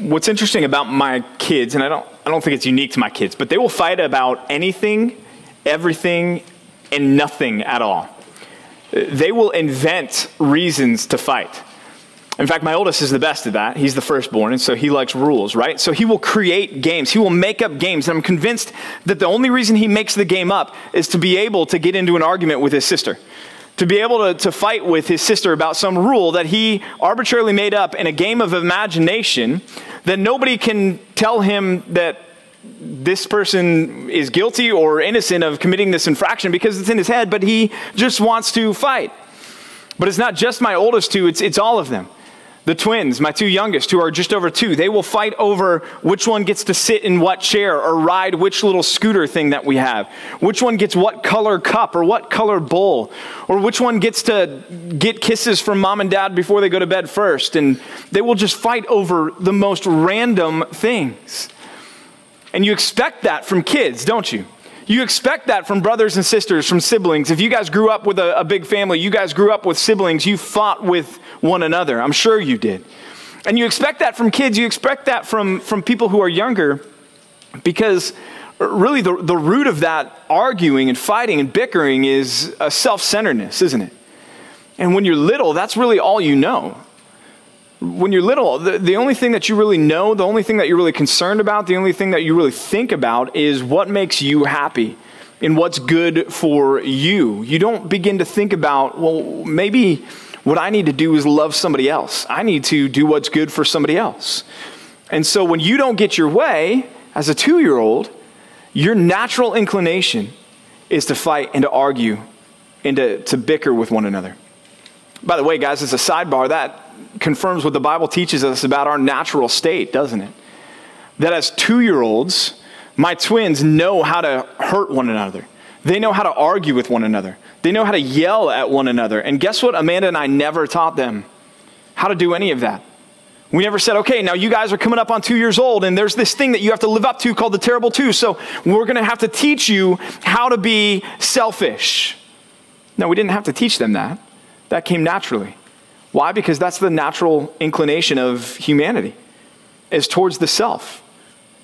what's interesting about my kids, and I don't, I don't think it's unique to my kids, but they will fight about anything, everything, and nothing at all. They will invent reasons to fight. In fact, my oldest is the best at that. He's the firstborn, and so he likes rules, right? So he will create games. He will make up games. And I'm convinced that the only reason he makes the game up is to be able to get into an argument with his sister to be able to, to fight with his sister about some rule that he arbitrarily made up in a game of imagination that nobody can tell him that this person is guilty or innocent of committing this infraction because it's in his head, but he just wants to fight. But it's not just my oldest two, it's, it's all of them. The twins, my two youngest, who are just over two, they will fight over which one gets to sit in what chair or ride which little scooter thing that we have, which one gets what color cup or what color bowl, or which one gets to get kisses from mom and dad before they go to bed first. And they will just fight over the most random things. And you expect that from kids, don't you? You expect that from brothers and sisters, from siblings. If you guys grew up with a, a, big family, you guys grew up with siblings, you fought with one another. I'm sure you did. And you expect that from kids, you expect that from, from people who are younger, because really the, the root of that arguing and fighting and bickering is a self centeredness, isn't it? And when you're little, that's really all you know when you're little, the, the only thing that you really know, the only thing that you're really concerned about, the only thing that you really think about is what makes you happy and what's good for you. You don't begin to think about, well, maybe what I need to do is love somebody else. I need to do what's good for somebody else. And so when you don't get your way as a two year old, your natural inclination is to fight and to argue and to, to bicker with one another. By the way, guys, as a sidebar, that confirms what the Bible teaches us about our natural state, doesn't it? That as two year olds, my twins know how to hurt one another. They know how to argue with one another. They know how to yell at one another. And guess what? Amanda and I never taught them how to do any of that. We never said, okay, now you guys are coming up on two years old, and there's this thing that you have to live up to called the terrible two. So we're going to have to teach you how to be selfish. No, we didn't have to teach them that. That came naturally. Why? Because that's the natural inclination of humanity, is towards the self,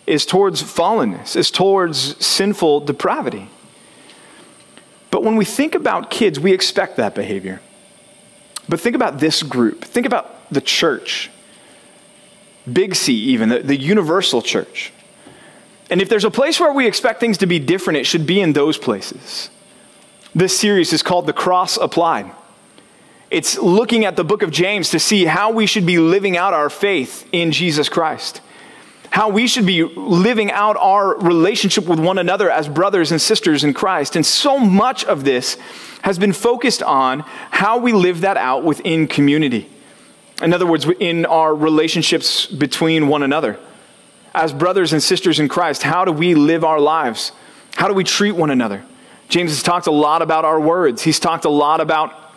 is towards fallenness, is towards sinful depravity. But when we think about kids, we expect that behavior. But think about this group. Think about the church. Big C, even, the, the universal church. And if there's a place where we expect things to be different, it should be in those places. This series is called The Cross Applied. It's looking at the book of James to see how we should be living out our faith in Jesus Christ. How we should be living out our relationship with one another as brothers and sisters in Christ. And so much of this has been focused on how we live that out within community. In other words, in our relationships between one another. As brothers and sisters in Christ, how do we live our lives? How do we treat one another? James has talked a lot about our words. He's talked a lot about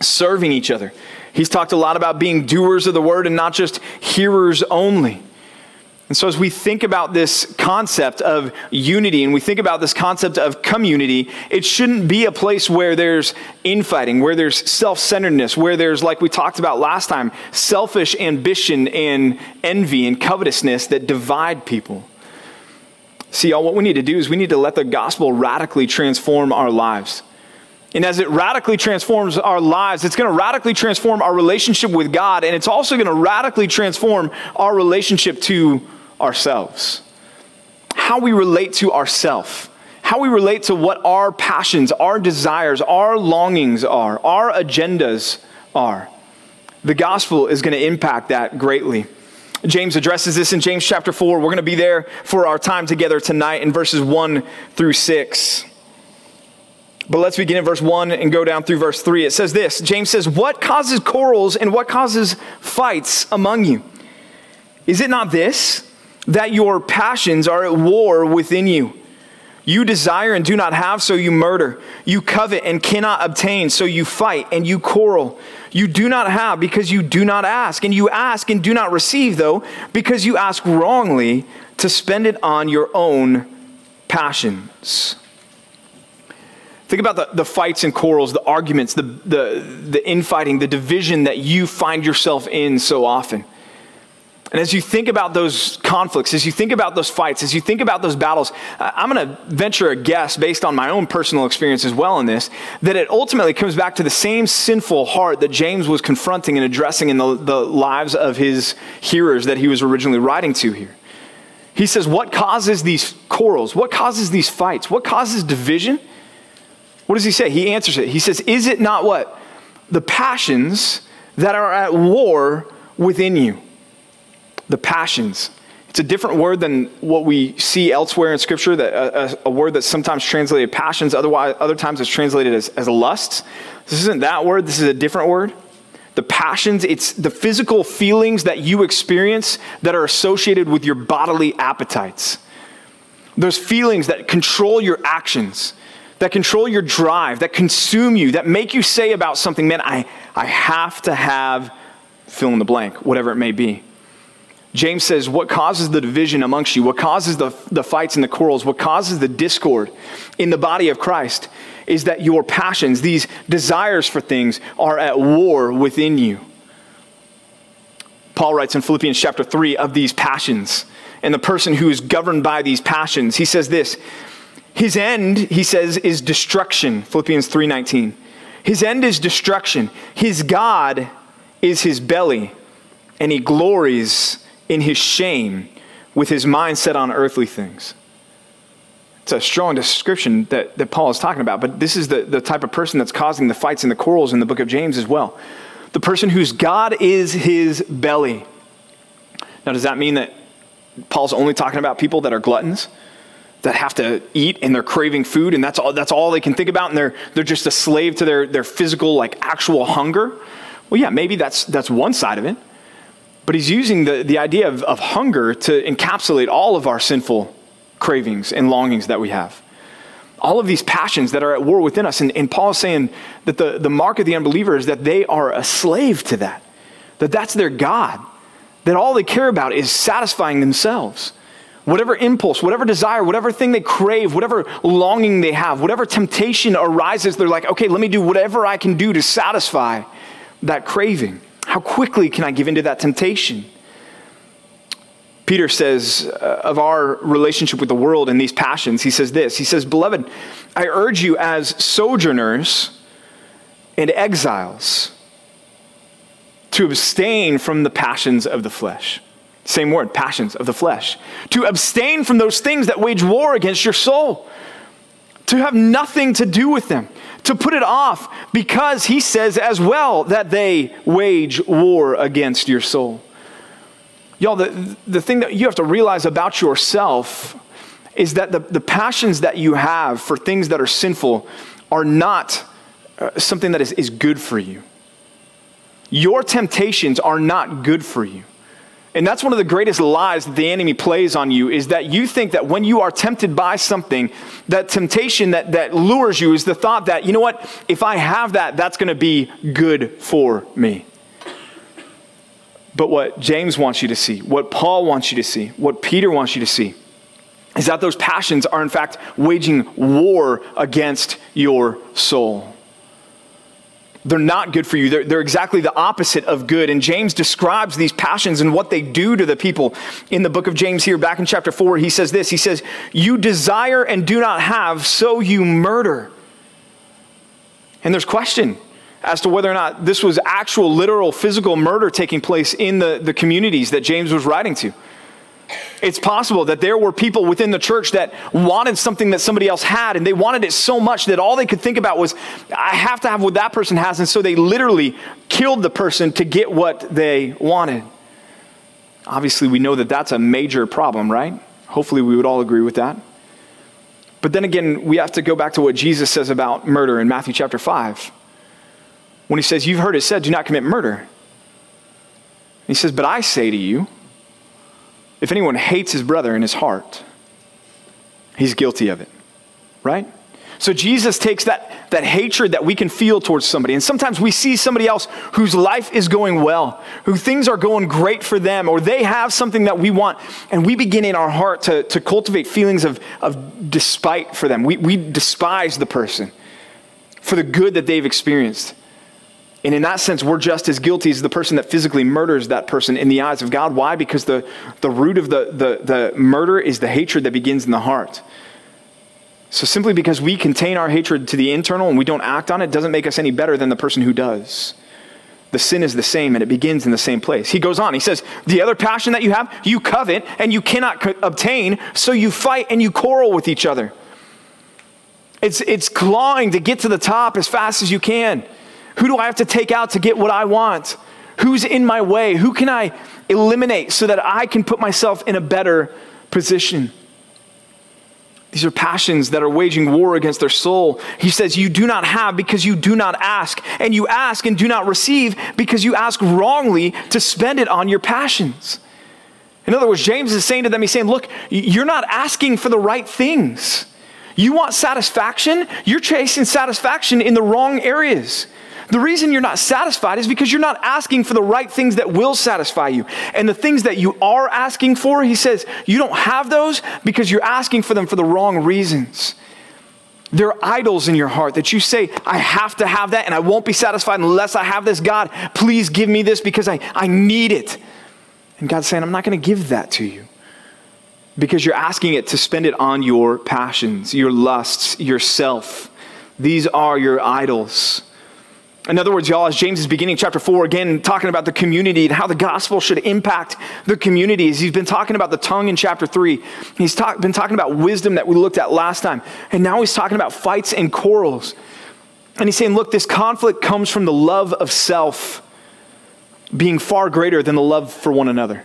serving each other. He's talked a lot about being doers of the word and not just hearers only. And so, as we think about this concept of unity and we think about this concept of community, it shouldn't be a place where there's infighting, where there's self centeredness, where there's, like we talked about last time, selfish ambition and envy and covetousness that divide people. See, all what we need to do is we need to let the gospel radically transform our lives. And as it radically transforms our lives, it's going to radically transform our relationship with God, and it's also going to radically transform our relationship to ourselves. How we relate to ourselves, how we relate to what our passions, our desires, our longings are, our agendas are. The gospel is going to impact that greatly. James addresses this in James chapter 4. We're going to be there for our time together tonight in verses 1 through 6. But let's begin in verse 1 and go down through verse 3. It says this James says, What causes quarrels and what causes fights among you? Is it not this, that your passions are at war within you? You desire and do not have, so you murder. You covet and cannot obtain, so you fight and you quarrel. You do not have because you do not ask. And you ask and do not receive, though, because you ask wrongly to spend it on your own passions. Think about the, the fights and quarrels, the arguments, the, the, the infighting, the division that you find yourself in so often. And as you think about those conflicts, as you think about those fights, as you think about those battles, I'm going to venture a guess based on my own personal experience as well in this, that it ultimately comes back to the same sinful heart that James was confronting and addressing in the, the lives of his hearers that he was originally writing to here. He says, What causes these quarrels? What causes these fights? What causes division? What does he say? He answers it. He says, Is it not what? The passions that are at war within you the passions. It's a different word than what we see elsewhere in Scripture, that, a, a, word that's sometimes translated passions, otherwise, other times it's translated as, as lusts. This isn't that word, this is a different word. The passions, it's the physical feelings that you experience that are associated with your bodily appetites. Those feelings that control your actions, that control your drive, that consume you, that make you say about something, man, I, I have to have fill in the blank, whatever it may be. James says, What causes the division amongst you? What causes the, the fights and the quarrels? What causes the discord in the body of Christ is that your passions, these desires for things, are at war within you. Paul writes in Philippians chapter 3 of these passions and the person who is governed by these passions. He says this His end, he says, is destruction. Philippians 3:19. His end is destruction. His God is his belly, and he glories in his shame with his mind set on earthly things. It's a strong description that, that Paul is talking about, but this is the, the type of person that's causing the fights and the quarrels in the book of James as well. The person whose God is his belly. Now, does that mean that Paul's only talking about people that are gluttons? That have to eat and they're craving food and that's all, that's all they can think about and they're, they're just a slave to their, their physical, like actual hunger? Well, yeah, maybe that's, that's one side of it. But he's using the, the idea of, of hunger to encapsulate all of our sinful cravings and longings that we have. All of these passions that are at war within us. And, and Paul is saying that the, the mark of the unbeliever is that they are a slave to that, that that's their God, that all they care about is satisfying themselves. Whatever impulse, whatever desire, whatever thing they crave, whatever longing they have, whatever temptation arises, they're like, okay, let me do whatever I can do to satisfy that craving. How quickly can I give into that temptation? Peter says uh, of our relationship with the world and these passions, he says this He says, Beloved, I urge you as sojourners and exiles to abstain from the passions of the flesh. Same word, passions of the flesh. To abstain from those things that wage war against your soul. To have nothing to do with them to put it off because he says as well that they wage war against your soul. Y'all, the, the thing that you have to realize about yourself is that the, the passions that you have for things that are sinful are not uh, something that is, is good for you. Your temptations are not good for you. And that's one of the greatest lies that the enemy plays on you is that you think that when you are tempted by something, that temptation that, that lures you is the thought that, you know what, if I have that, that's going to be good for me. But what James wants you to see, what Paul wants you to see, what Peter wants you to see, is that those passions are in fact waging war against your soul they're not good for you. They're, they're exactly the opposite of good. And James describes these passions and what they do to the people in the book of James here, back in chapter 4. He says this He says, You desire and do not have, so you murder. And there's question as to whether or not this was actual, literal, physical murder taking place in the, the communities that James was writing to. It's possible that there were people within the church that wanted something that somebody else had, and they wanted it so much that all they could think about was, I have to have what that person has. And so they literally killed the person to get what they wanted. Obviously, we know that that's a major problem, right? Hopefully, we would all agree with that. But then again, we have to go back to what Jesus says about murder in Matthew chapter 5. When he says, You've heard it said, do not commit murder. He says, But I say to you, if anyone hates his brother in his heart, he's guilty of it, right? So Jesus takes that, that hatred that we can feel towards somebody, and sometimes we see somebody else whose life is going well, who things are going great for them, or they have something that we want, and we begin in our heart to, to cultivate feelings of, of despite for them. We, we despise the person for the good that they've experienced And in that sense, we're just as guilty as the person that physically murders that person in the eyes of God. Why? Because the, the root of the, the, the murder is the hatred that begins in the heart. So simply because we contain our hatred to the internal and we don't act on it doesn't make us any better than the person who does. The sin is the same and it begins in the same place. He goes on, he says, The other passion that you have, you covet and you cannot co- obtain, so you fight and you quarrel with each other. It's, it's clawing to get to the top as fast as you can. Who do I have to take out to get what I want? Who's in my way? Who can I eliminate so that I can put myself in a better position? These are passions that are waging war against their soul. He says, You do not have because you do not ask, and you ask and do not receive because you ask wrongly to spend it on your passions. In other words, James is saying to them, He's saying, Look, you're not asking for the right things. You want satisfaction? You're chasing satisfaction in the wrong areas. The reason you're not satisfied is because you're not asking for the right things that will satisfy you. And the things that you are asking for, he says, you don't have those because you're asking for them for the wrong reasons. There are idols in your heart that you say, I have to have that and I won't be satisfied unless I have this. God, please give me this because I, I need it. And God's saying, I'm not going to give that to you because you're asking it to spend it on your passions, your lusts, yourself. These are your idols. In other words, y'all, as James is beginning chapter 4, again, talking about the community and how the gospel should impact the communities. He's been talking about the tongue in chapter 3. He's talk, been talking about wisdom that we looked at last time. And now he's talking about fights and quarrels. And he's saying, look, this conflict comes from the love of self being far greater than the love for one another.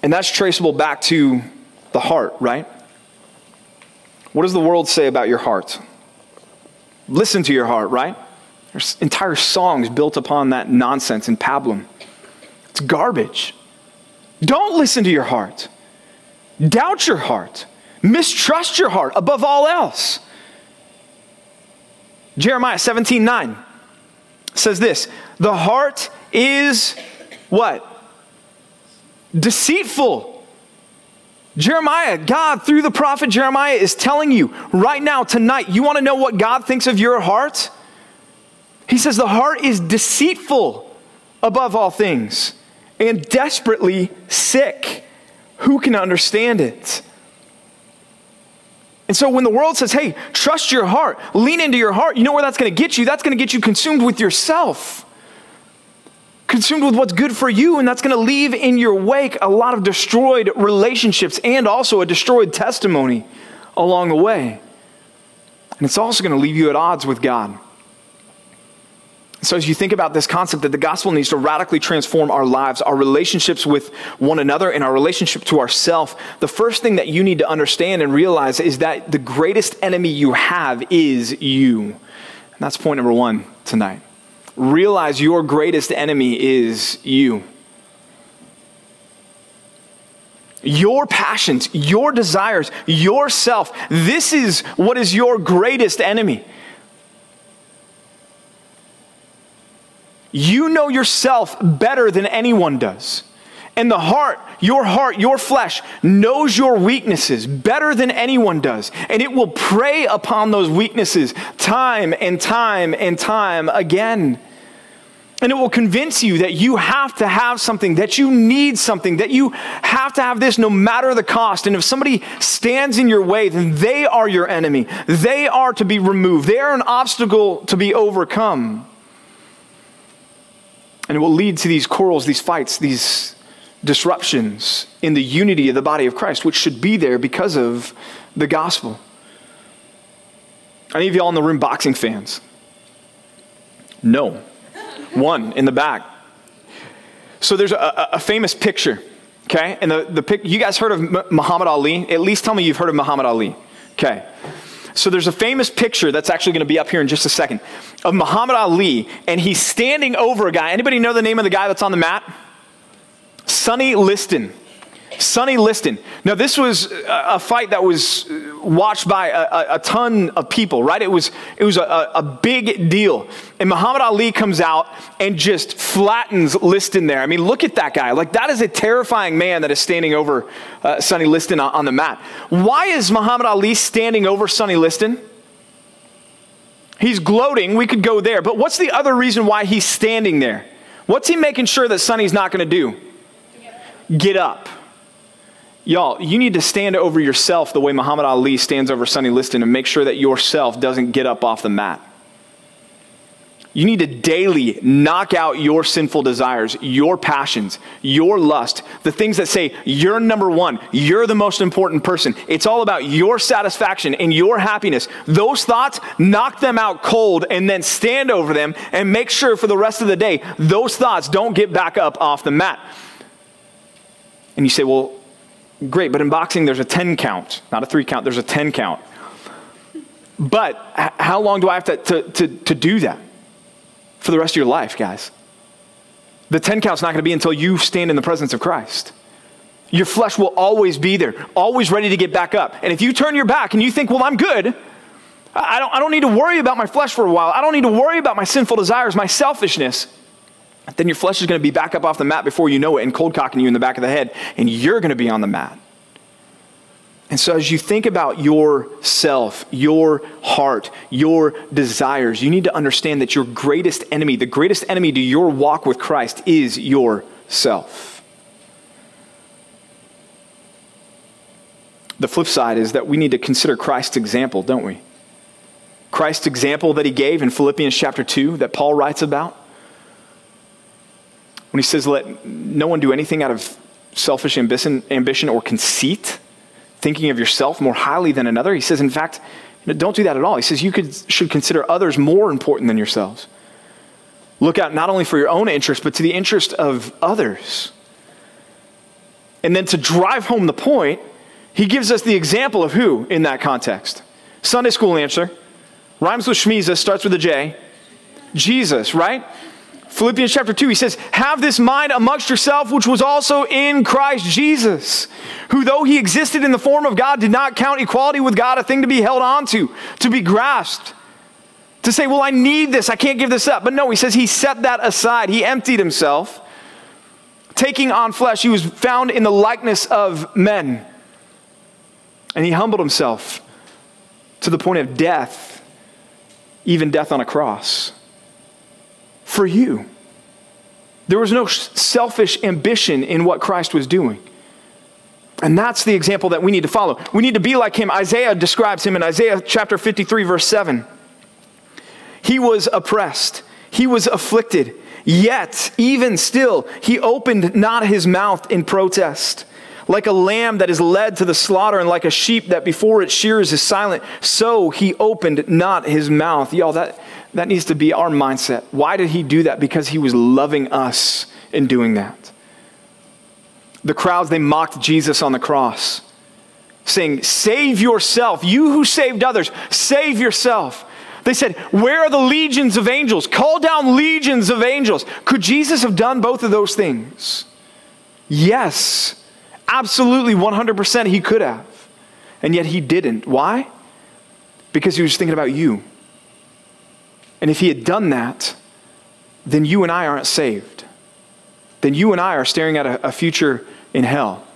And that's traceable back to the heart, right? What does the world say about your heart? Listen to your heart, right? There's entire songs built upon that nonsense and pablum. It's garbage. Don't listen to your heart. Doubt your heart. Mistrust your heart above all else. Jeremiah 17 9 says this The heart is what? Deceitful Jeremiah, God, through the prophet Jeremiah, is telling you right now, tonight, you want to know what God thinks of your heart? He says, The heart is deceitful above all things and desperately sick. Who can understand it? And so when the world says, hey, trust your heart, lean into your heart, you know where that's going to get you? That's going to get you consumed with yourself consumed with what's good for you, and that's going to leave in your wake a lot of destroyed relationships and also a destroyed testimony along the way. And it's also going to leave you at odds with God. So, as you think about this concept that the gospel needs to radically transform our lives, our relationships with one another, and our relationship to ourself, the first thing that you need to understand and realize is that the greatest enemy you have is you. And that's point number one tonight realize your greatest enemy is you. Your passions, your desires, yourself. This is what is your greatest enemy. You know yourself better than anyone does. And the heart, your heart, your flesh, knows your weaknesses better than anyone does. And it will prey upon those weaknesses time and time and time again. And it will convince you that you have to have something, that you need something, that you have to have this no matter the cost. And if somebody stands in your way, then they are your enemy. They are to be removed, they are an obstacle to be overcome. And it will lead to these quarrels, these fights, these disruptions in the unity of the body of Christ, which should be there because of the gospel. Any of y'all in the room boxing fans? No. One in the back. So there's a, a famous picture, okay? And the, the pic, you guys heard of Muhammad Ali? At least tell me you've heard of Muhammad Ali, okay? So there's a famous picture that's actually going to be up here in just a second of Muhammad Ali, and he's standing over a guy. Anybody know the name of the guy that's on the mat? Sonny Liston. Sonny Liston. Now, this was a fight that was watched by a, a, ton of people, right? It was, it was a, a, big deal. And Muhammad Ali comes out and just flattens Liston there. I mean, look at that guy. Like, that is a terrifying man that is standing over uh, Sonny Liston on, on the mat. Why is Muhammad Ali standing over Sonny Liston? He's gloating. We could go there. But what's the other reason why he's standing there? What's he making sure that Sonny's not going to do? Get up. Y'all, you need to stand over yourself the way Muhammad Ali stands over Sonny Liston and make sure that yourself doesn't get up off the mat. You need to daily knock out your sinful desires, your passions, your lust, the things that say you're number one, you're the most important person. It's all about your satisfaction and your happiness. Those thoughts, knock them out cold and then stand over them and make sure for the rest of the day those thoughts don't get back up off the mat. And you say, well, great, but in boxing there's a 10 count, not a three count, there's a 10 count. But how long do I have to, to, to, to do that? for the rest of your life, guys. The 10 count's not going to be until you stand in the presence of Christ. Your flesh will always be there, always ready to get back up. And if you turn your back and you think, well, I'm good, I don't, I don't need to worry about my flesh for a while, I don't need to worry about my sinful desires, my selfishness, then your flesh is going to be back up off the mat before you know it and cold cocking you in the back of the head, and you're going to be on the mat. And so, as you think about yourself, your heart, your desires, you need to understand that your greatest enemy, the greatest enemy to your walk with Christ, is yourself. The flip side is that we need to consider Christ's example, don't we? Christ's example that he gave in Philippians chapter 2 that Paul writes about. When he says, Let no one do anything out of selfish ambition, ambition or conceit thinking of yourself more highly than another. He says, in fact, don't do that at all. He says you could, should consider others more important than yourselves. Look out not only for your own interest, but to the interest of others. And then to drive home the point, he gives us the example of who in that context. Sunday school answer rhymes with Shmiza, starts with a J. Jesus, right? Philippians chapter 2, he says, Have this mind amongst yourself, which was also in Christ Jesus, who, though he existed in the form of God, did not count equality with God a thing to be held on to, to be grasped. To say, Well, I need this, I can't give this up. But no, he says he set that aside. He emptied himself. Taking on flesh, he was found in the likeness of men. And he humbled himself to the point of death, even death on a cross for you. There was no selfish ambition in what Christ was doing. And that's the example that we need to follow. We need to be like him. Isaiah describes him in Isaiah chapter 53, verse 7. He was oppressed, he was afflicted, yet, even still, he opened not his mouth in protest. Like a lamb that is led to the slaughter, and like a sheep that before its shears is silent, so he opened not his mouth. Y'all, that, that needs to be our mindset. Why did he do that? Because he was loving us in doing that. The crowds, they mocked Jesus on the cross, saying, Save yourself. You who saved others, save yourself. They said, Where are the legions of angels? Call down legions of angels. Could Jesus have done both of those things? Yes, absolutely, 100% he could have. And yet he didn't. Why? Because he was thinking about you. And if he had done that, then you and I aren't saved. Then you and I are staring at a, a future in hell.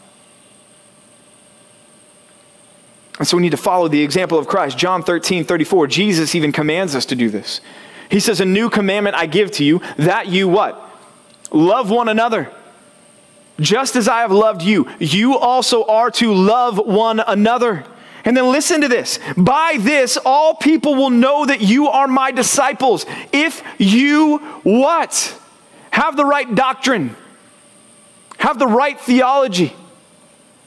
And so we need to follow the example of Christ. John 13, 34, Jesus even commands us to do this. He says, A new commandment I give to you, that you what? Love one another. Just as I have loved you, you also are to love one another. And then listen to this. By this, all people will know that you are my disciples. If you what? Have the right doctrine, have the right theology.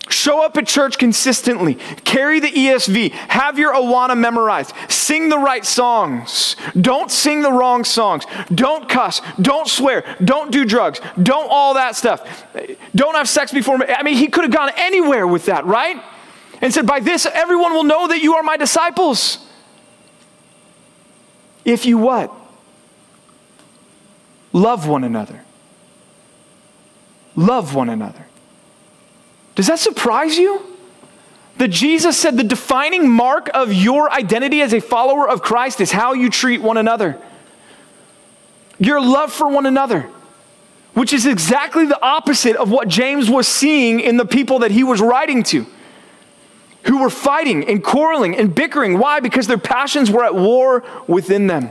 Show up at church consistently. Carry the ESV. Have your Awana memorized. Sing the right songs. Don't sing the wrong songs. Don't cuss. Don't swear. Don't do drugs. Don't all that stuff. Don't have sex before. I mean, he could have gone anywhere with that, right? And said, By this everyone will know that you are my disciples. If you what? Love one another. Love one another. Does that surprise you? That Jesus said the defining mark of your identity as a follower of Christ is how you treat one another. Your love for one another, which is exactly the opposite of what James was seeing in the people that he was writing to. Who were fighting and quarreling and bickering. Why? Because their passions were at war within them.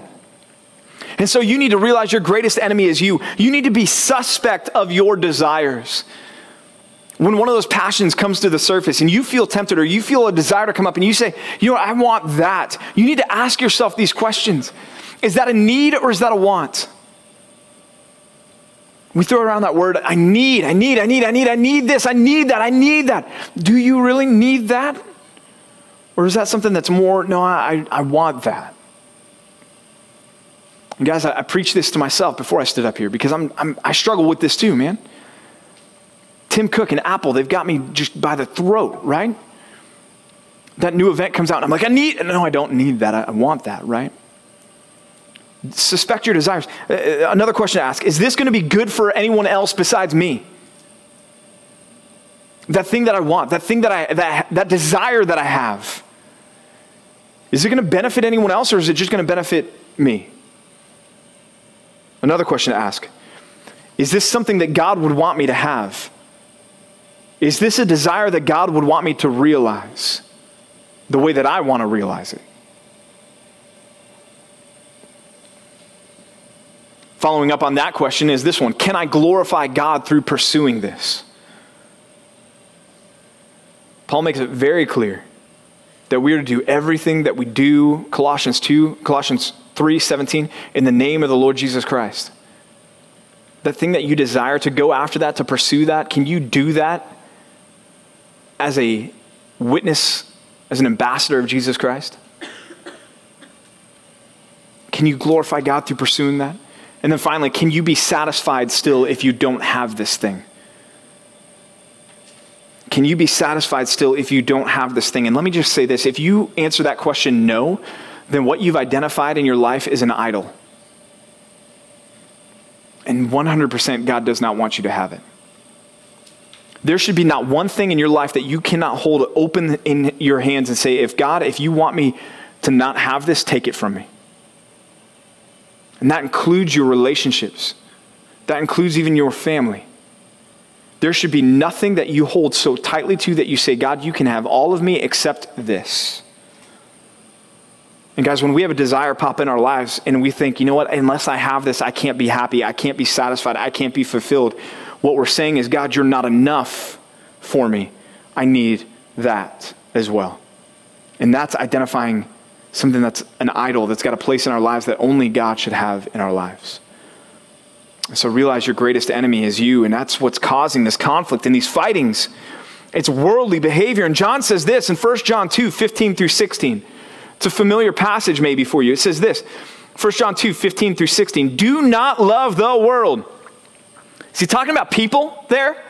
And so you need to realize your greatest enemy is you. You need to be suspect of your desires. When one of those passions comes to the surface and you feel tempted or you feel a desire to come up and you say, you know, I want that, you need to ask yourself these questions Is that a need or is that a want? We throw around that word, I need, I need, I need, I need, I need this, I need that, I need that. Do you really need that? Or is that something that's more, no, I, I want that? And guys, I, I preached this to myself before I stood up here because I'm, I'm, I struggle with this too, man. Tim Cook and Apple, they've got me just by the throat, right? That new event comes out, and I'm like, I need, no, I don't need that. I, I want that, right? Suspect your desires. Uh, uh another question to ask Is this going to be good for anyone else besides me? That thing that I want, that thing that I, that, that desire that I have, is it going to benefit anyone else or is it just going to benefit me? Another question to ask Is this something that God would want me to have? Is this a desire that God would want me to realize the way that I want to realize it? Following up on that question is this one Can I glorify God through pursuing this? Paul makes it very clear that we are to do everything that we do, Colossians 2, Colossians 3 17, in the name of the Lord Jesus Christ. That thing that you desire to go after that, to pursue that, can you do that as a witness, as an ambassador of Jesus Christ? Can you glorify God through pursuing that? And then finally, can you be satisfied still if you don't have this thing? Can you be satisfied still if you don't have this thing? And let me just say this if you answer that question no, then what you've identified in your life is an idol. And 100% God does not want you to have it. There should be not one thing in your life that you cannot hold open in your hands and say, if God, if you want me to not have this, take it from me. And that includes your relationships, that includes even your family. There should be nothing that you hold so tightly to that you say, God, you can have all of me except this. And guys, when we have a desire pop in our lives and we think, you know what, unless I have this, I can't be happy, I can't be satisfied, I can't be fulfilled, what we're saying is, God, you're not enough for me. I need that as well. And that's identifying something that's an idol that's got a place in our lives that only God should have in our lives. So realize your greatest enemy is you, and that's what's causing this conflict and these fightings. It's worldly behavior. And John says this in 1 John 2 15 through 16. It's a familiar passage maybe for you. It says this 1 John 2 15 through 16. Do not love the world is he talking about people there?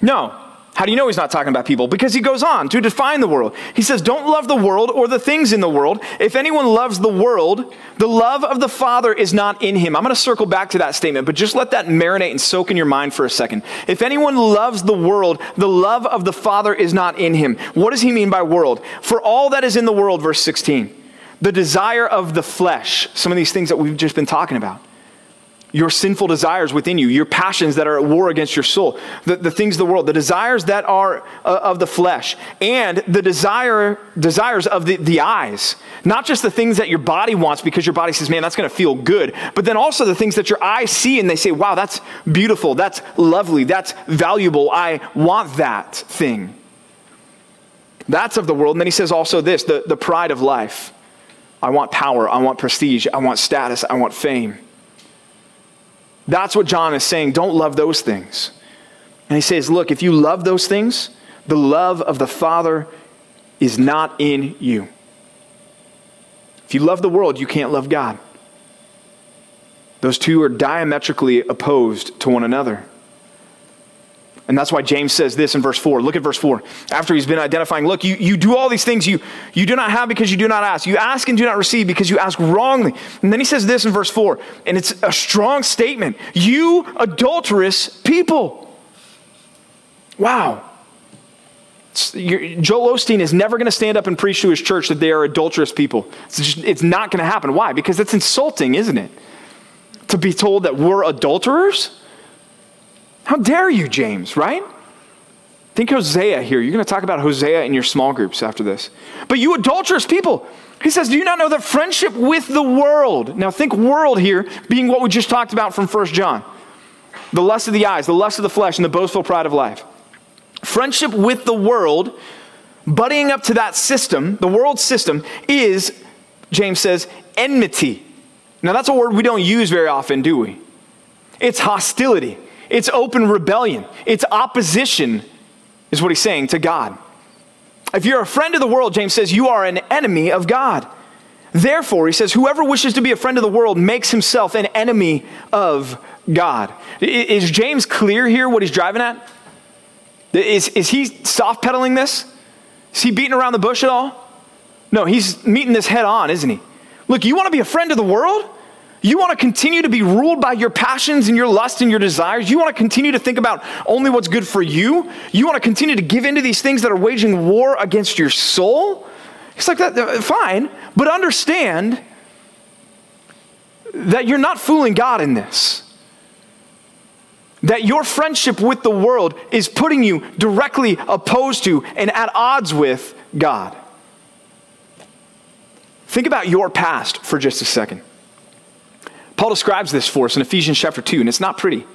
No. How do you know he's not talking about people? Because he goes on to define the world. He says, Don't love the world or the things in the world. If anyone loves the world, the love of the Father is not in him. I'm going to circle back to that statement, but just let that marinate and soak in your mind for a second. If anyone loves the world, the love of the Father is not in him. What does he mean by world? For all that is in the world, verse 16, the desire of the flesh, some of these things that we've just been talking about your sinful desires within you, your passions that are at war against your soul, the, the things of the world, the desires that are uh, of the flesh, and the desire, desires of the, the eyes. Not just the things that your body wants because your body says, man, that's going to feel good, but then also the things that your eyes see and they say, wow, that's beautiful, that's lovely, that's valuable, I want that thing. That's of the world. And then he says also this the, the pride of life. I want power, I want prestige, I want status, I want fame. That's what John is saying. Don't love those things. And he says, Look, if you love those things, the love of the Father is not in you. If you love the world, you can't love God. Those two are diametrically opposed to one another. And that's why James says this in verse 4. Look at verse 4. After he's been identifying, look, you, you do all these things you, you do not have because you do not ask. You ask and do not receive because you ask wrongly. And then he says this in verse 4, and it's a strong statement. You adulterous people. Wow. Joel Osteen is never going to stand up and preach to his church that they are adulterous people. It's, just, it's not going to happen. Why? Because it's insulting, isn't it? To be told that we're adulterers? How dare you, James, right? Think Hosea here. You're going to talk about Hosea in your small groups after this. But you adulterous people, he says, Do you not know that friendship with the world? Now think world here being what we just talked about from 1 John the lust of the eyes, the lust of the flesh, and the boastful pride of life. Friendship with the world, buddying up to that system, the world system, is, James says, enmity. Now that's a word we don't use very often, do we? It's hostility, it's open rebellion, it's opposition, is what he's saying to God. If you're a friend of the world, James says, you are an enemy of God. Therefore, he says, whoever wishes to be a friend of the world makes himself an enemy of God. Is James clear here what he's driving at? Is, is he soft pedaling this? Is he beating around the bush at all? No, he's meeting this head on, isn't he? Look, you want to be a friend of the world? You want to continue to be ruled by your passions and your lust and your desires? You want to continue to think about only what's good for you? You want to continue to give into these things that are waging war against your soul? It's like that, uh, fine, but understand that you're not fooling God in this. That your friendship with the world is putting you directly opposed to and at odds with God. Think about your past for just a second. Paul describes this for us in Ephesians chapter 2, and it's not pretty.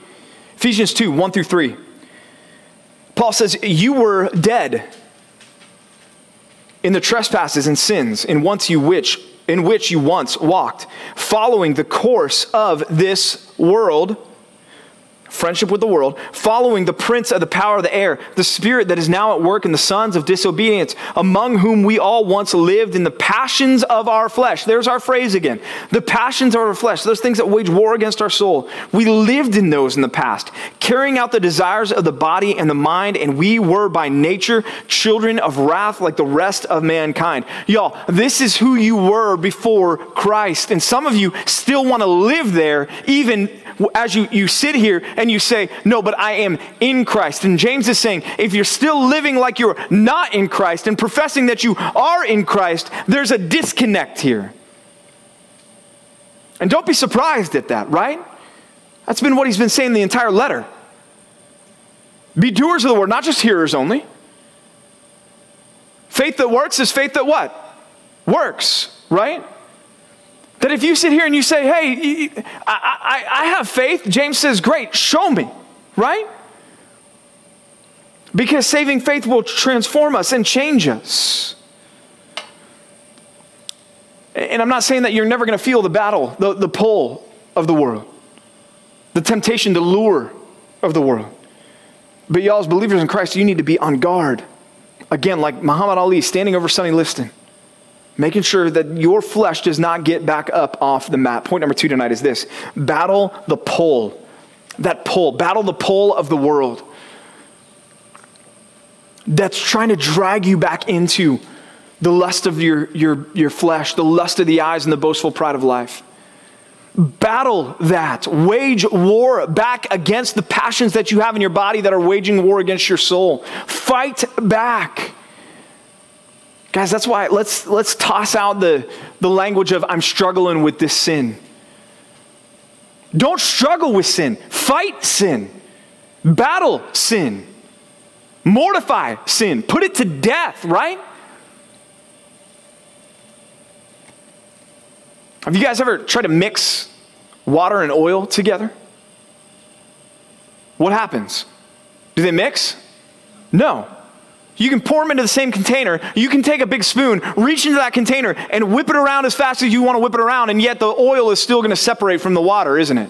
Ephesians 2, 1 through 3. Paul says, You were dead in the trespasses and sins in once you which in which you once walked, following the course of this world friendship with the world, following the prince of the power of the air, the spirit that is now at work in the sons of disobedience, among whom we all once lived in the passions of our flesh. There's our phrase again. The passions of our flesh, those things that wage war against our soul. We lived in those in the past, carrying out the desires of the body and the mind, and we were by nature children of wrath like the rest of mankind. Y'all, this is who you were before Christ. And some of you still want to live there, even as you, you sit here and you say, No, but I am in Christ. And James is saying, if you're still living like you're not in Christ and professing that you are in Christ, there's a disconnect here. And don't be surprised at that, right? That's been what he's been saying the entire letter. Be doers of the word, not just hearers only. Faith that works is faith that what? Works, right? That if you sit here and you say, hey, I, I, I have faith, James says, great, show me, right? Because saving faith will transform us and change us. And I'm not saying that you're never going to feel the battle, the, the pull of the world, the temptation, the lure of the world. But y'all, as believers in Christ, you need to be on guard. Again, like Muhammad Ali standing over Sonny Liston making sure that your flesh does not get back up off the mat. Point number two tonight is this battle the pull. That pull, battle the pull of the world that's trying to drag you back into the lust of your, your, your flesh, the lust of the eyes, and the boastful pride of life. Battle that. Wage war back against the passions that you have in your body that are waging war against your soul. Fight back. Guys, that's why let's, let's toss out the, the language of I'm struggling with this sin. Don't struggle with sin, fight sin, battle sin, mortify sin, put it to death, right? Have you guys ever tried to mix water and oil together? What happens? Do they mix? No. You can pour them into the same container. You can take a big spoon, reach into that container, and whip it around as fast as you want to whip it around, and yet the oil is still going to separate from the water, isn't it?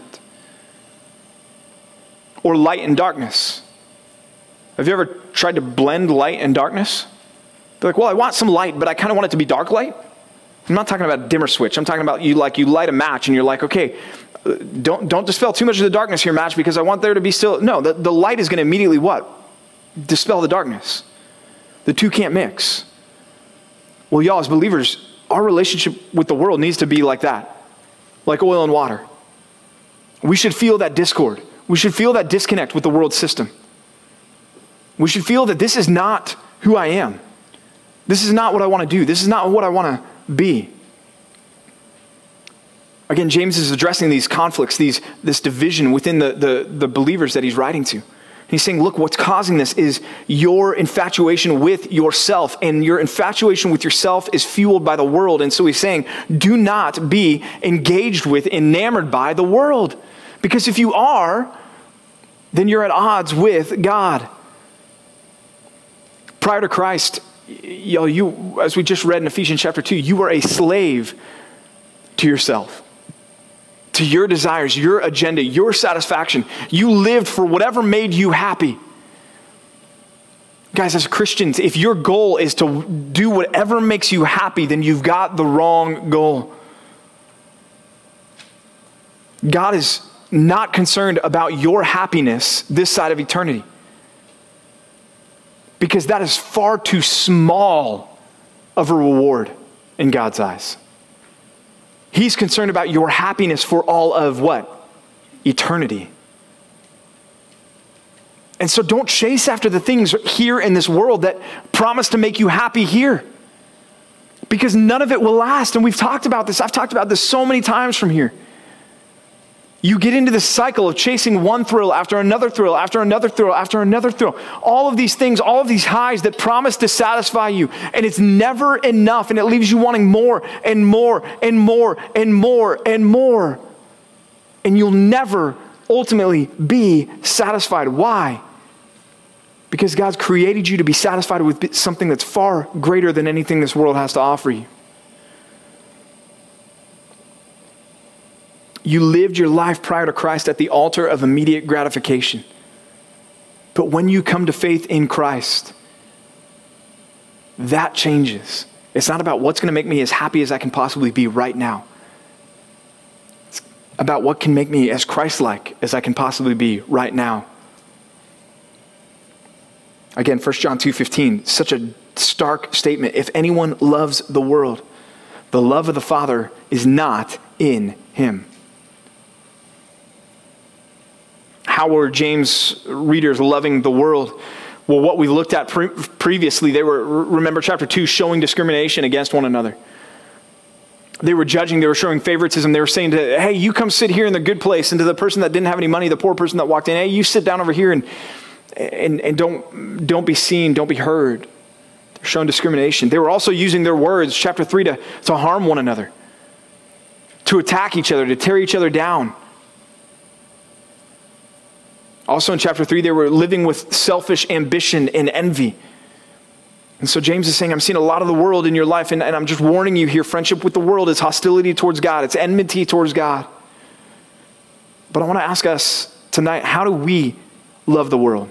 Or light and darkness. Have you ever tried to blend light and darkness? They're like, well, I want some light, but I kind of want it to be dark light. I'm not talking about a dimmer switch. I'm talking about you like you light a match and you're like, okay, uh, don't, don't dispel too much of the darkness here, match, because I want there to be still. No, the, the light is going to immediately what? Dispel the darkness. The two can't mix. Well, y'all, as believers, our relationship with the world needs to be like that like oil and water. We should feel that discord. We should feel that disconnect with the world system. We should feel that this is not who I am. This is not what I want to do. This is not what I want to be. Again, James is addressing these conflicts, these, this division within the, the, the believers that he's writing to. He's saying, look, what's causing this is your infatuation with yourself, and your infatuation with yourself is fueled by the world. And so he's saying, do not be engaged with, enamored by the world. Because if you are, then you're at odds with God. Prior to Christ, you, know, you as we just read in Ephesians chapter 2, you were a slave to yourself to your desires, your agenda, your satisfaction. You lived for whatever made you happy. Guys, as Christians, if your goal is to do whatever makes you happy, then you've got the wrong goal. God is not concerned about your happiness this side of eternity because that is far too small of a reward in God's eyes. He's concerned about your happiness for all of what? Eternity. And so don't chase after the things here in this world that promise to make you happy here. Because none of it will last. And we've talked about this. I've talked about this so many times from here you get into this cycle of chasing one thrill after another thrill, after another thrill, after another thrill. All of these things, all of these highs that promise to satisfy you, and it's never enough, and it leaves you wanting more and more and more and more and more. And you'll never ultimately be satisfied. Why? Because God's created you to be satisfied with something that's far greater than anything this world has to offer you. You lived your life prior to Christ at the altar of immediate gratification. But when you come to faith in Christ, that changes. It's not about what's going to make me as happy as I can possibly be right now. It's about what can make me as Christ like as I can possibly be right now. Again, 1 John 2:15, such a stark statement. If anyone loves the world, the love of the Father is not in him. How were James readers loving the world? Well, what we looked at pre- previously, they were, remember chapter 2, showing discrimination against one another. They were judging, they were showing favoritism. They were saying to, hey, you come sit here in the good place. And to the person that didn't have any money, the poor person that walked in, hey, you sit down over here and, and, and don't, don't be seen, don't be heard. They're showing discrimination. They were also using their words, chapter 3, to, to harm one another, to attack each other, to tear each other down. Also in chapter 3, they were living with selfish ambition and envy. And so James is saying, I'm seeing a lot of the world in your life, and, and I'm just warning you here friendship with the world is hostility towards God, it's enmity towards God. But I want to ask us tonight how do we love the world?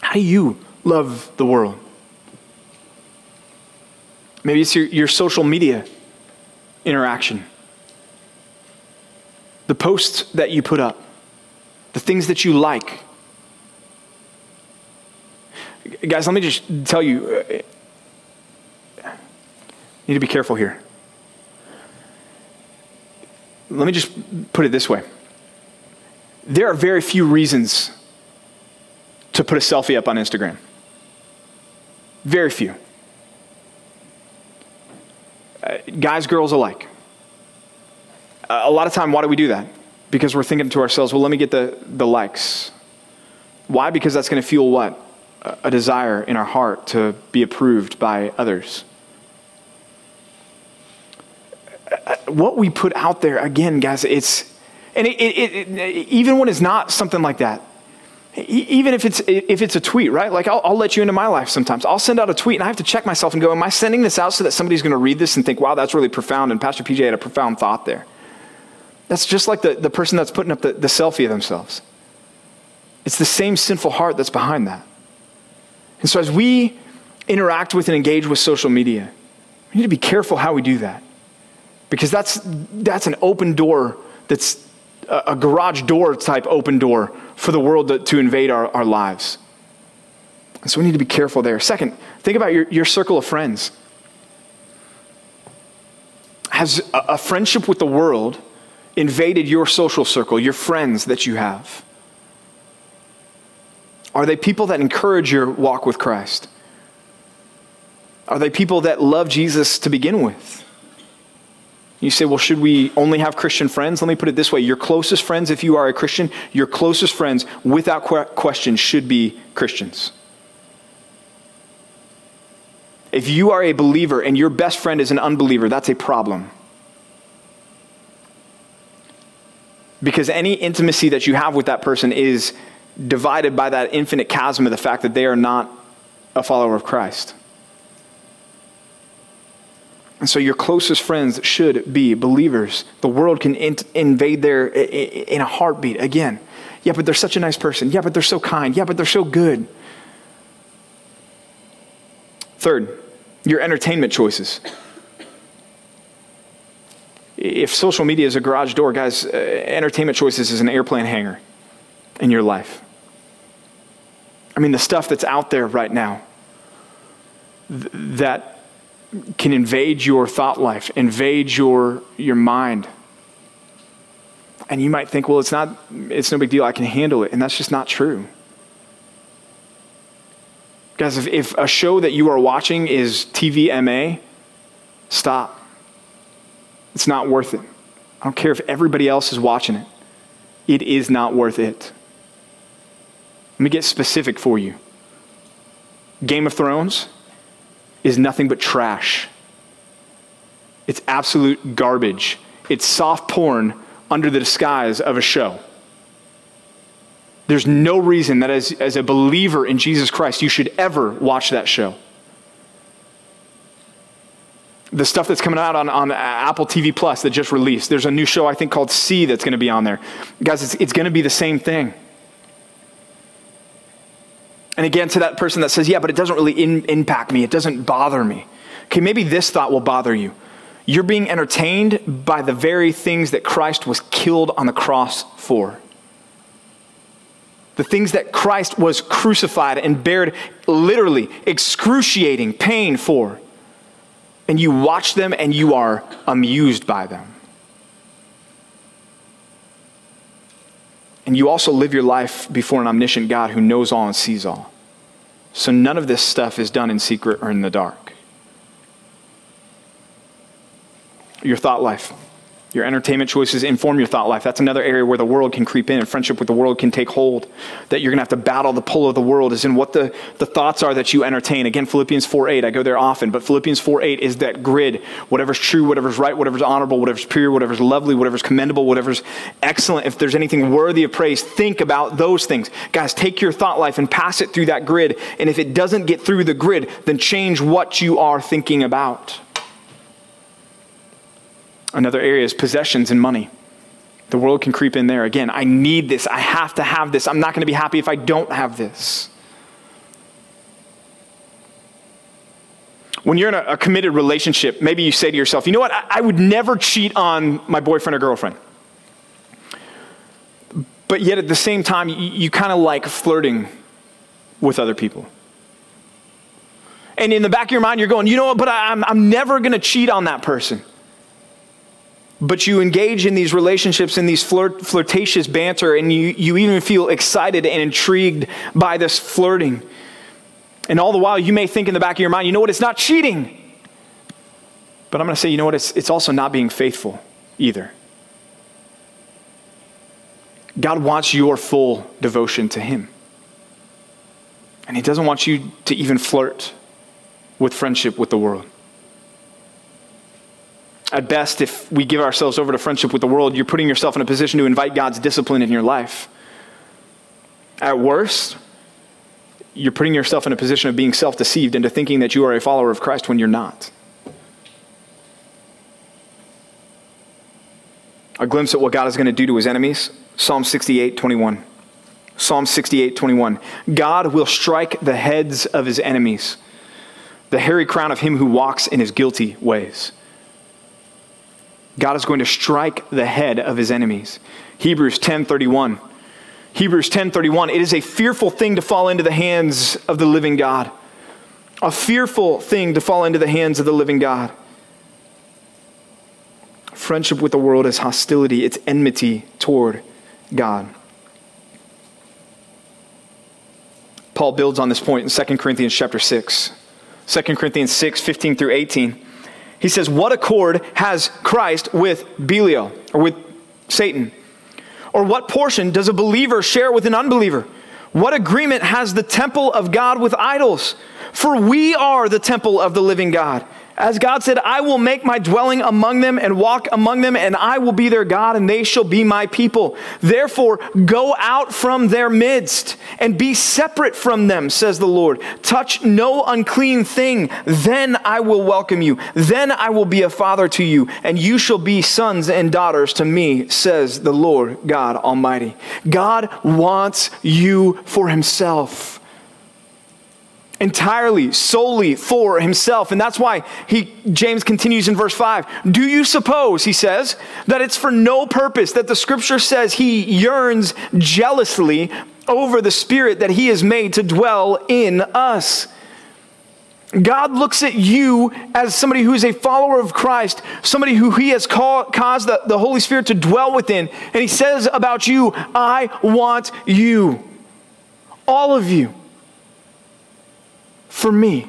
How do you love the world? Maybe it's your, your social media interaction, the posts that you put up the things that you like. Guys, let me just tell you, uh, need to be careful here. Let me just put it this way. There are very few reasons to put a selfie up on Instagram. Very few. Uh, guys, girls alike. A lot of time, why do we do that? Because we're thinking to ourselves, well, let me get the, the likes. Why? Because that's going to fuel what? A desire in our heart to be approved by others. Uh, uh, what we put out there, again, guys, it's, and it, it, it, even when it's not something like that, even if it's if it's a tweet, right? Like I'll, I'll, let you into my life sometimes. I'll send out a tweet and I have to check myself and go, "Am I sending this out so that somebody's going to read this and think, wow, that's really profound?" And Pastor PJ had a profound thought there. That's just like the, the person that's putting up the, the selfie of themselves. It's the same sinful heart that's behind that. And so as we interact with and engage with social media, we need to be careful how we do that. Because that's, that's an open door that's a, a garage door type open door for the world to, to invade our, our lives. And so we need to be careful there. Second, think about your, your circle of friends. Has a, a friendship with the world invaded your social circle, your friends that you have? Are they people that encourage your walk with Christ? Are they people that love Jesus to begin with? You say, well, should we only have Christian friends? Let me put it this way your closest friends, if you are a Christian, your closest friends, without question, should be Christians. If you are a believer and your best friend is an unbeliever, that's a problem. Because any intimacy that you have with that person is divided by that infinite chasm of the fact that they are not a follower of Christ. And so your closest friends should be believers. The world can in- invade there in a heartbeat. Again, yeah, but they're such a nice person. Yeah, but they're so kind. Yeah, but they're so good. Third, your entertainment choices. If social media is a garage door, guys, uh, entertainment choices is an airplane hangar in your life. I mean, the stuff that's out there right now th- that can invade your thought life, invade your, your mind. And you might think, well, it's not, it's no big deal. I can handle it. And that's just not true. Guys, if, if a show that you are watching is TVMA, stop. It's not worth it. I don't care if everybody else is watching it. It is not worth it. Let me get specific for you. Game of Thrones, is nothing but trash. It's absolute garbage. It's soft porn under the disguise of a show. There's no reason that as, as a believer in Jesus Christ, you should ever watch that show. The stuff that's coming out on, on Apple TV Plus that just released, there's a new show I think called See that's going to be on there. Guys, it's, it's going to be the same thing. And again, to that person that says, yeah, but it doesn't really in, impact me, it doesn't bother me. Okay, maybe this thought will bother you. You're being entertained by the very things that Christ was killed on the cross for. The things that Christ was crucified and bared literally excruciating pain for. And you watch them and you are amused by them. And you also live your life before an omniscient God who knows all and sees all. So none of this stuff is done in secret or in the dark. Your thought life. Your entertainment choices inform your thought life. That's another area where the world can creep in and friendship with the world can take hold. That you're going to have to battle the pull of the world is in what the, the thoughts are that you entertain. Again, Philippians 4 8, I go there often, but Philippians 4 8 is that grid. Whatever's true, whatever's right, whatever's honorable, whatever's pure, whatever's lovely, whatever's commendable, whatever's excellent. If there's anything worthy of praise, think about those things. Guys, take your thought life and pass it through that grid. And if it doesn't get through the grid, then change what you are thinking about. Another area is possessions and money. The world can creep in there. Again, I need this. I have to have this. I'm not going to be happy if I don't have this. When you're in a, a committed relationship, maybe you say to yourself, you know what? I, I would never cheat on my boyfriend or girlfriend. But yet at the same time, you, you kind of like flirting with other people. And in the back of your mind, you're going, you know what? But I, I'm, I'm never going to cheat on that person but you engage in these relationships in these flirt, flirtatious banter and you, you even feel excited and intrigued by this flirting. And all the while you may think in the back of your mind you know what it's not cheating. But i'm going to say you know what it's, it's also not being faithful either. God wants your full devotion to him. And he doesn't want you to even flirt with friendship with the world at best, if we give ourselves over to friendship with the world, you're putting yourself in a position to invite God's discipline in your life. At worst, you're putting yourself in a position of being self deceived into thinking that you are a follower of Christ when you're not. A glimpse at what God is going to do to his enemies Psalm 68 21. Psalm 68 21. God will strike the heads of his enemies, the hairy crown of him who walks in his guilty ways. God is going to strike the head of his enemies. Hebrews 10:31. Hebrews 10:31, it is a fearful thing to fall into the hands of the living God. A fearful thing to fall into the hands of the living God. Friendship with the world is hostility, it's enmity toward God. Paul builds on this point in 2 Corinthians chapter 6. 2 Corinthians 6, 15 through 18. He says, What accord has Christ with Belial or with Satan? Or what portion does a believer share with an unbeliever? What agreement has the temple of God with idols? For we are the temple of the living God. As God said, I will make my dwelling among them and walk among them, and I will be their God, and they shall be my people. Therefore, go out from their midst and be separate from them, says the Lord. Touch no unclean thing, then I will welcome you. Then I will be a father to you, and you shall be sons and daughters to me, says the Lord God Almighty. God wants you for himself entirely, solely for himself. And that's why he, James continues in verse 5. Do you suppose, he says, that it's for no purpose that the scripture says he yearns jealously over the spirit that he has made to dwell in us? God looks at you as somebody who is a follower of Christ, somebody who he has caused the, the Holy Spirit to dwell within. And he says about you, I want you. All of you for me.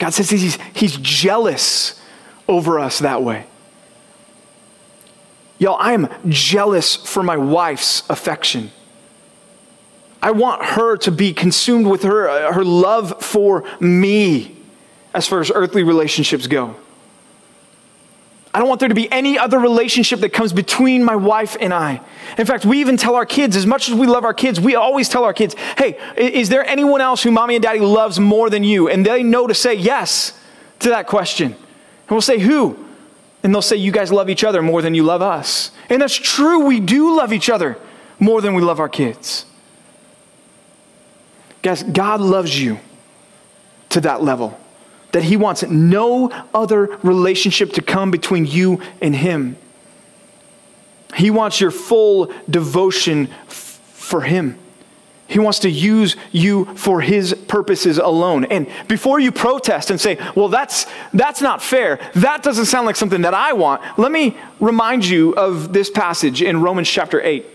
God says he's, he's jealous over us that way. Y'all, I am jealous for my wife's affection. I want her to be consumed with her, uh, her love for me as far as earthly relationships go. I don't want there to be any other relationship that comes between my wife and I. In fact, we even tell our kids, as much as we love our kids, we always tell our kids, hey, is there anyone else who mommy and daddy loves more than you? And they know to say yes to that question. And we'll say, who? And they'll say, you guys love each other more than you love us. And that's true, we do love each other more than we love our kids. Guys, God loves you to that level that he wants no other relationship to come between you and him. He wants your full devotion f- for him. He wants to use you for his purposes alone. And before you protest and say, well, that's, that's not fair, that doesn't sound like something that I want, let me remind you of this passage in Romans chapter 8,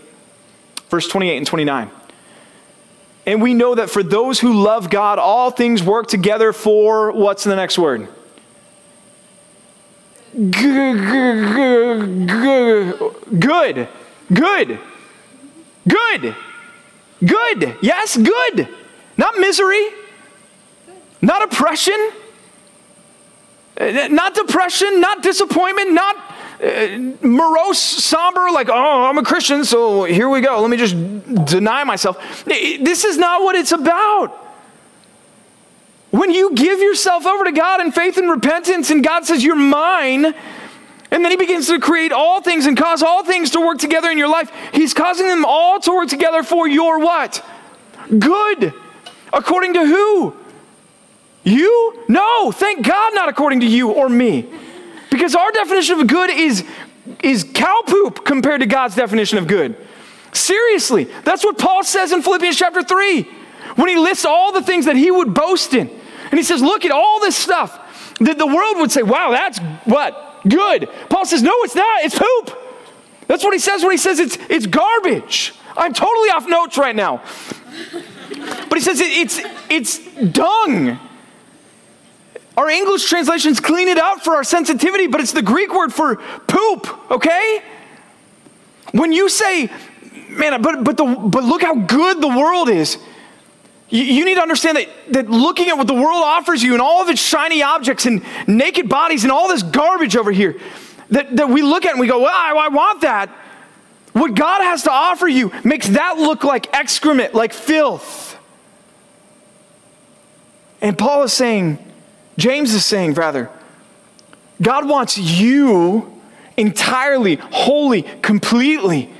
verse 28 and 29. And we know that for those who love God, all things work together for what's the next word? Good. Good. Good. Good. Yes, good. Not misery. Not oppression. Not depression. Not disappointment. Not morose, somber, like, oh, I'm a Christian, so here we go. Let me just deny myself. This is not what it's about. When you give yourself over to God in faith and repentance, and God says, You're mine, and then He begins to create all things and cause all things to work together in your life, He's causing them all to work together for your what? Good. According to who? You? No, thank God, not according to you or me. Because our definition of good is, is cow poop compared to God's definition of good. Seriously, that's what Paul says in Philippians chapter 3 when he lists all the things that he would boast in. And he says, Look at all this stuff that the world would say, Wow, that's what? Good. Paul says, No, it's not. It's poop. That's what he says when he says it's, it's garbage. I'm totally off notes right now. But he says it, it's, it's dung. Our English translations clean it up for our sensitivity, but it's the Greek word for poop, okay? When you say, man, but, but, the, but look how good the world is, you, you need to understand that, that looking at what the world offers you and all of its shiny objects and naked bodies and all this garbage over here, that, that we look at and we go, well, I, I want that. What God has to offer you makes that look like excrement, like filth. And Paul is saying, James is saying, rather, God wants you entirely, wholly, completely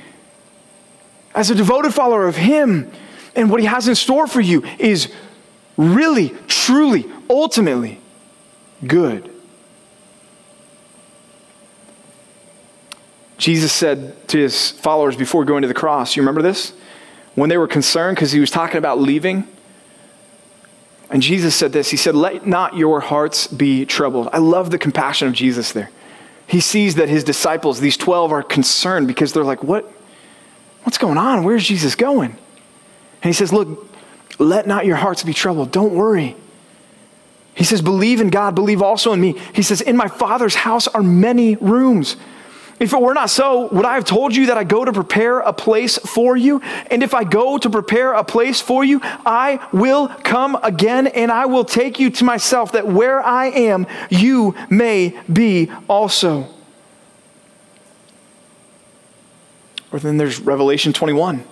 as a devoted follower of Him. And what He has in store for you is really, truly, ultimately good. Jesus said to his followers before going to the cross, you remember this? When they were concerned because he was talking about leaving, and Jesus said this He said, Let not your hearts be troubled. I love the compassion of Jesus there. He sees that his disciples, these 12, are concerned because they're like, What? What's going on? Where's Jesus going? And he says, Look, let not your hearts be troubled. Don't worry. He says, Believe in God, believe also in me. He says, In my Father's house are many rooms. If it were not so, would I have told you that I go to prepare a place for you? And if I go to prepare a place for you, I will come again and I will take you to myself, that where I am, you may be also. Or then there's Revelation 21.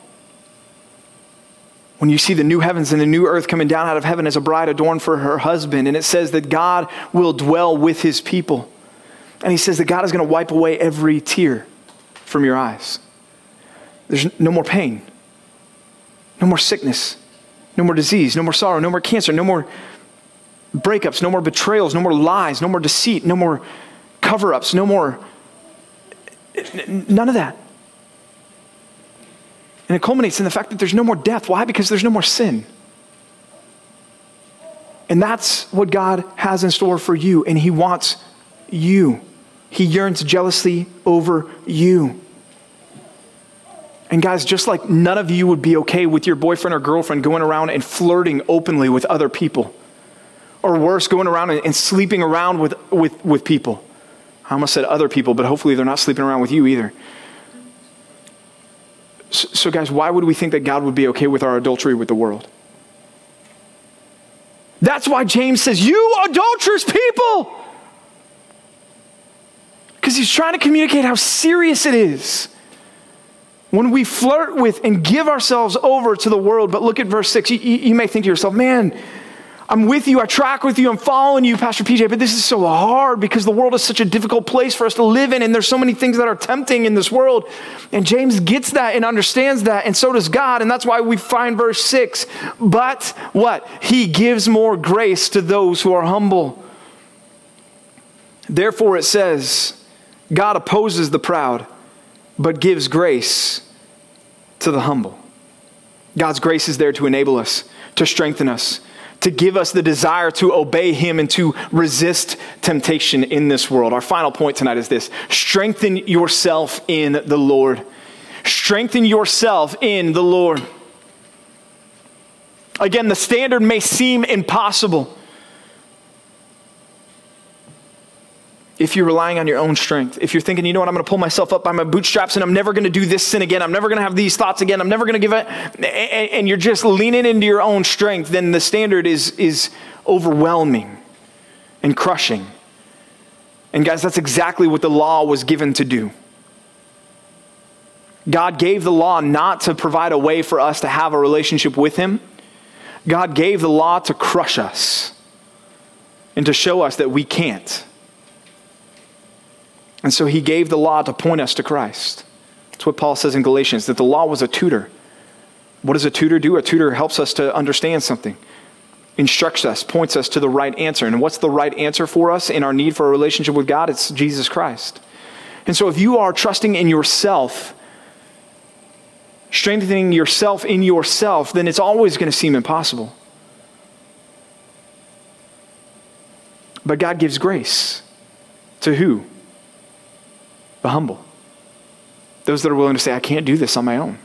When you see the new heavens and the new earth coming down out of heaven as a bride adorned for her husband, and it says that God will dwell with his people. And he says that God is going to wipe away every tear from your eyes. There's no more pain, no more sickness, no more disease, no more sorrow, no more cancer, no more breakups, no more betrayals, no more lies, no more deceit, no more cover ups, no more. None of that. And it culminates in the fact that there's no more death. Why? Because there's no more sin. And that's what God has in store for you, and He wants you. He yearns jealously over you. And guys, just like none of you would be okay with your boyfriend or girlfriend going around and flirting openly with other people, or worse, going around and, and sleeping around with, with, with people. I almost said other people, but hopefully they're not sleeping around with you either. So, so, guys, why would we think that God would be okay with our adultery with the world? That's why James says, You adulterous people! Because he's trying to communicate how serious it is when we flirt with and give ourselves over to the world. But look at verse 6. You, you, may think to yourself, man, I'm with you, I track with you, I'm following you, Pastor PJ, but this is so hard because the world is such a difficult place for us to live in, and there's so many things that are tempting in this world. And James gets that and understands that, and so does God, and that's why we find verse 6. But what? He gives more grace to those who are humble. Therefore, it says, God opposes the proud, but gives grace to the humble. God's grace is there to enable us, to strengthen us, to give us the desire to obey Him and to resist temptation in this world. Our final point tonight is this strengthen yourself in the Lord. Strengthen yourself in the Lord. Again, the standard may seem impossible. If you're relying on your own strength, if you're thinking, you know what, I'm going to pull myself up by my bootstraps and I'm never going to do this sin again, I'm never going to have these thoughts again, I'm never going to give it, and you're just leaning into your own strength, then the standard is, is overwhelming and crushing. And guys, that's exactly what the law was given to do. God gave the law not to provide a way for us to have a relationship with Him. God gave the law to crush us and to show us that we can't. And so he gave the law to point us to Christ. That's what Paul says in Galatians that the law was a tutor. What does a tutor do? A tutor helps us to understand something, instructs us, points us to the right answer. And what's the right answer for us in our need for a relationship with God? It's Jesus Christ. And so if you are trusting in yourself, strengthening yourself in yourself, then it's always going to seem impossible. But God gives grace to who? The humble. Those that are willing to say, I can't do this on my own.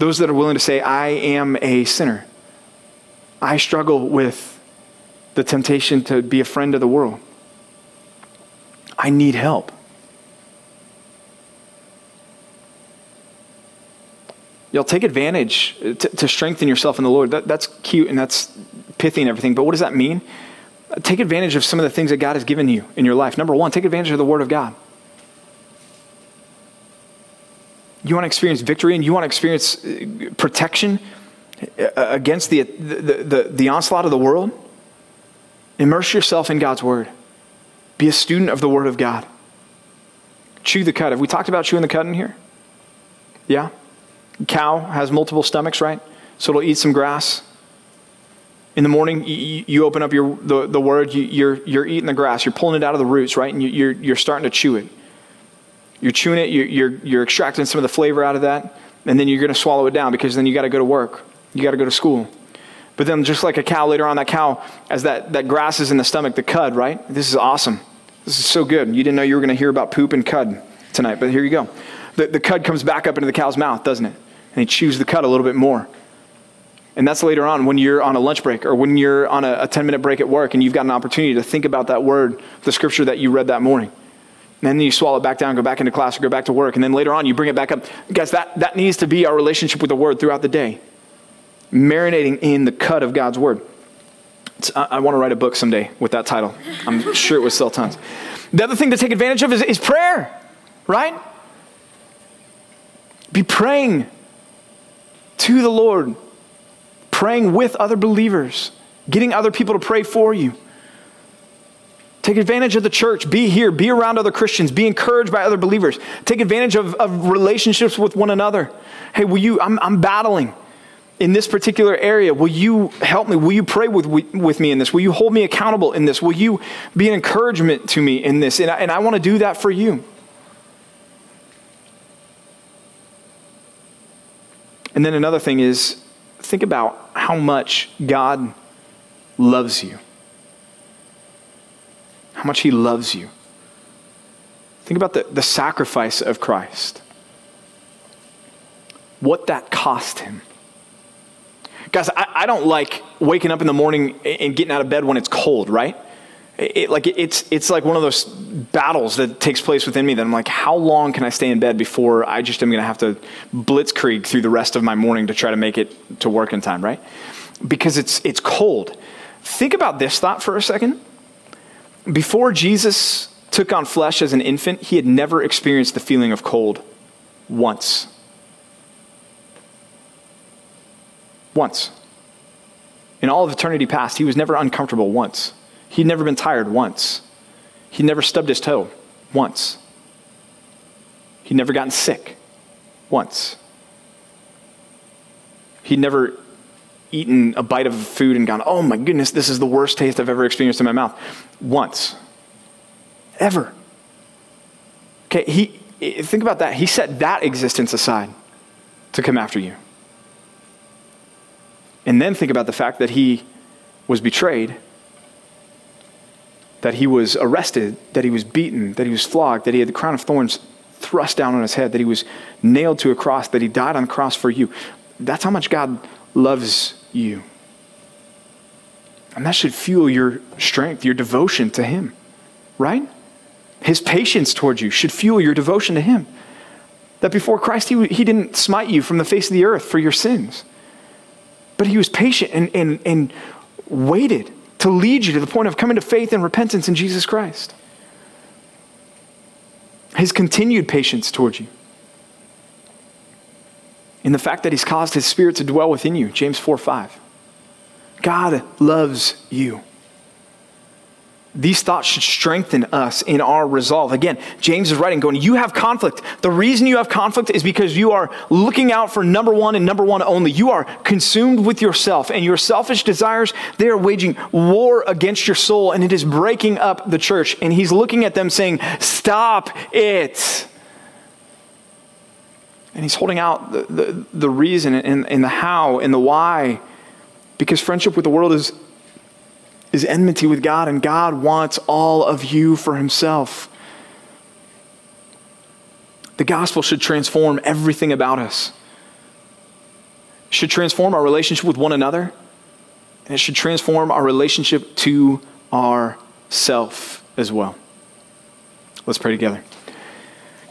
Those that are willing to say, I am a sinner. I struggle with the temptation to be a friend of the world. I need help. Y'all take advantage to, to, strengthen yourself in the Lord. That, that's cute and that's pithy and everything, but what does that mean? Take advantage of some of the things that God has given you in your life. Number one, take advantage of the Word of God. You want to experience victory and you want to experience uh, protection uh, against the, the, the, the onslaught of the world? Immerse yourself in God's Word. Be a student of the Word of God. Chew the cud. Have we talked about chewing the cud in here? Yeah? Cow has multiple stomachs, right? So it'll eat some grass. In the morning, you, open up your, the, the Word, you, you're, you're eating the grass. You're pulling it out of the roots, right? And you, you're, you're starting to chew it. You're chewing it, you're, you're, you're extracting some of the flavor out of that, and then you're going to swallow it down because then you got to go to work. You got to go to school. But then, just like a cow later on, that cow, as that, that grass is in the stomach, the cud, right? This is awesome. This is so good. You didn't know you were going to hear about poop and cud tonight, but here you go. The, the cud comes back up into the cow's mouth, doesn't it? And he chews the cud a little bit more. And that's later on when you're on a lunch break or when you're on a, a 10 minute break at work and you've got an opportunity to think about that word, the scripture that you read that morning. And then you swallow it back down, go back into class, or go back to work. And then later on, you bring it back up. Guys, that, that needs to be our relationship with the word throughout the day, marinating in the cud of God's word. I, I want to write a book someday with that title. I'm sure it would sell tons. The other thing to take advantage of is, is prayer, right? Be praying to the Lord, praying with other believers, getting other people to pray for you. Take advantage of the church. Be here. Be around other Christians. Be encouraged by other believers. Take advantage of, of relationships with one another. Hey, will you? I'm, I'm battling in this particular area. Will you help me? Will you pray with, with me in this? Will you hold me accountable in this? Will you be an encouragement to me in this? And I, and I want to do that for you. And then another thing is think about how much God loves you. How much He loves you. Think about the, the sacrifice of Christ. What that cost Him. Guys, I, I don't like waking up in the morning and getting out of bed when it's cold, right? It, like it's it's like one of those battles that takes place within me that I'm like, how long can I stay in bed before I just am going to have to blitzkrieg through the rest of my morning to try to make it to work in time, right? Because it's it's cold. Think about this thought for a second. Before Jesus took on flesh as an infant, he had never experienced the feeling of cold once. Once. In all of eternity past, he was never uncomfortable once. He'd never been tired once. He'd never stubbed his toe once. He'd never gotten sick once. He'd never eaten a bite of food and gone, oh my goodness, this is the worst taste I've ever experienced in my mouth. Once. Ever. Okay, he, think about that. He set that existence aside to come after you. And then think about the fact that he was betrayed that he was arrested, that he was beaten, that he was flogged, that he had the crown of thorns thrust down on his head, that he was nailed to a cross, that he died on the cross for you. That's how much God loves you. And that should fuel your strength, your devotion to him, right? His patience towards you should fuel your devotion to him. That before Christ, he, he didn't smite you from the face of the earth for your sins, but he was patient and, and, and waited to lead you to the point of coming to faith and repentance in Jesus Christ. His continued patience towards you. In the fact that He's caused His Spirit to dwell within you, James 4 5. God loves you. These thoughts should strengthen us in our resolve. Again, James is writing, going, You have conflict. The reason you have conflict is because you are looking out for number one and number one only. You are consumed with yourself, and your selfish desires, they are waging war against your soul, and it is breaking up the church. And he's looking at them saying, Stop it. And he's holding out the, the, the reason and, and the how and the why. Because friendship with the world is is enmity with God, and God wants all of you for himself. The gospel should transform everything about us. Should transform our relationship with one another, and it should transform our relationship to ourself as well. Let's pray together.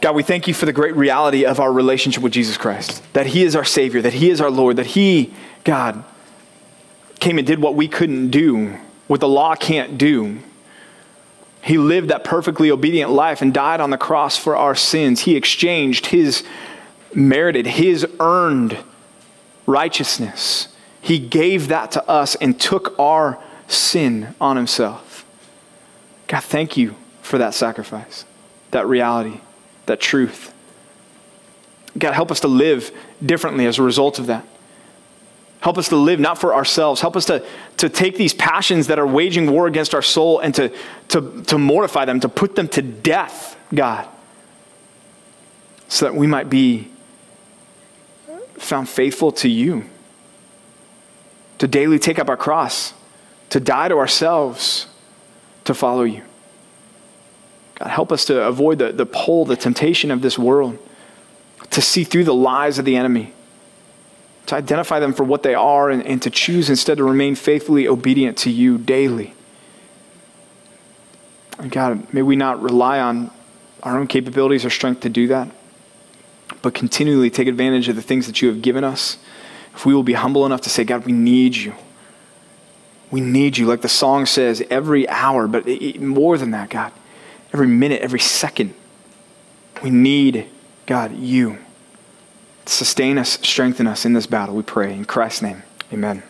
God, we thank you for the great reality of our relationship with Jesus Christ, that He is our Savior, that He is our Lord, that He, God, came and did what we couldn't do what the law can't do. He lived that perfectly obedient life and died on the cross for our sins. He exchanged his merited, his earned righteousness. He gave that to us and took our sin on himself. God, thank you for that sacrifice, that reality, that truth. God, help us to live differently as a result of that. Help us to live not for ourselves. Help us to, to take these passions that are waging war against our soul and to, to, to mortify them, to put them to death, God, so that we might be found faithful to you, to daily take up our cross, to die to ourselves, to follow you. God, help us to avoid the, the pull, the temptation of this world, to see through the lies of the enemy to identify them for what they are and, and to choose instead to remain faithfully obedient to you daily. And God, may we not rely on our own capabilities or strength to do that, but continually take advantage of the things that you have given us. If we will be humble enough to say, God, we need you. We need you, like the song says, every hour, but more than that, God, every minute, every second. We need, God, you. Sustain us, strengthen us in this battle, we pray. In Christ's name, amen.